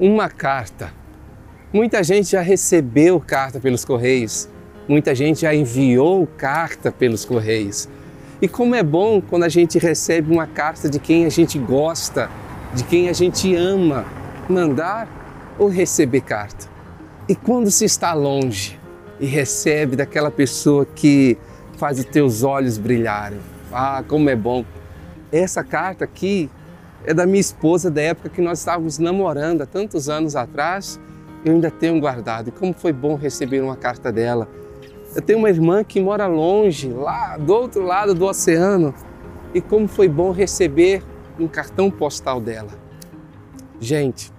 uma carta. Muita gente já recebeu carta pelos correios, muita gente já enviou carta pelos correios. E como é bom quando a gente recebe uma carta de quem a gente gosta, de quem a gente ama, mandar ou receber carta. E quando se está longe e recebe daquela pessoa que faz os teus olhos brilharem. Ah, como é bom. Essa carta aqui é da minha esposa da época que nós estávamos namorando há tantos anos atrás. Eu ainda tenho guardado. E como foi bom receber uma carta dela. Eu tenho uma irmã que mora longe, lá do outro lado do oceano. E como foi bom receber um cartão postal dela. Gente,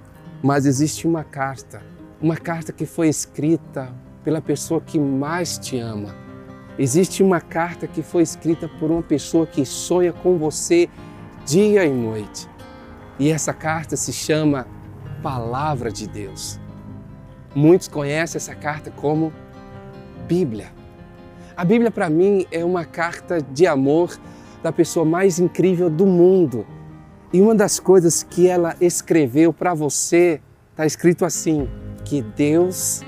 mas existe uma carta, uma carta que foi escrita pela pessoa que mais te ama. Existe uma carta que foi escrita por uma pessoa que sonha com você dia e noite. E essa carta se chama Palavra de Deus. Muitos conhecem essa carta como Bíblia. A Bíblia, para mim, é uma carta de amor da pessoa mais incrível do mundo. E uma das coisas que ela escreveu para você está escrito assim: que Deus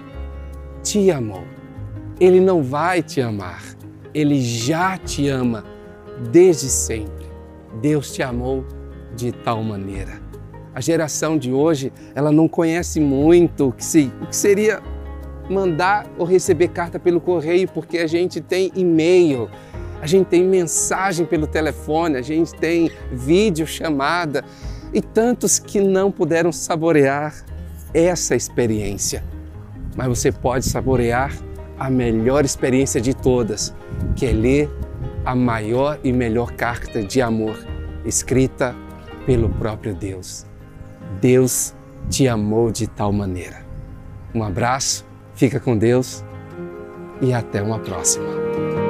te amou. Ele não vai te amar, ele já te ama desde sempre. Deus te amou de tal maneira. A geração de hoje, ela não conhece muito o que, se, o que seria mandar ou receber carta pelo correio, porque a gente tem e-mail, a gente tem mensagem pelo telefone, a gente tem vídeo chamada e tantos que não puderam saborear essa experiência. Mas você pode saborear a melhor experiência de todas, que é ler a maior e melhor carta de amor escrita pelo próprio Deus. Deus te amou de tal maneira. Um abraço, fica com Deus e até uma próxima.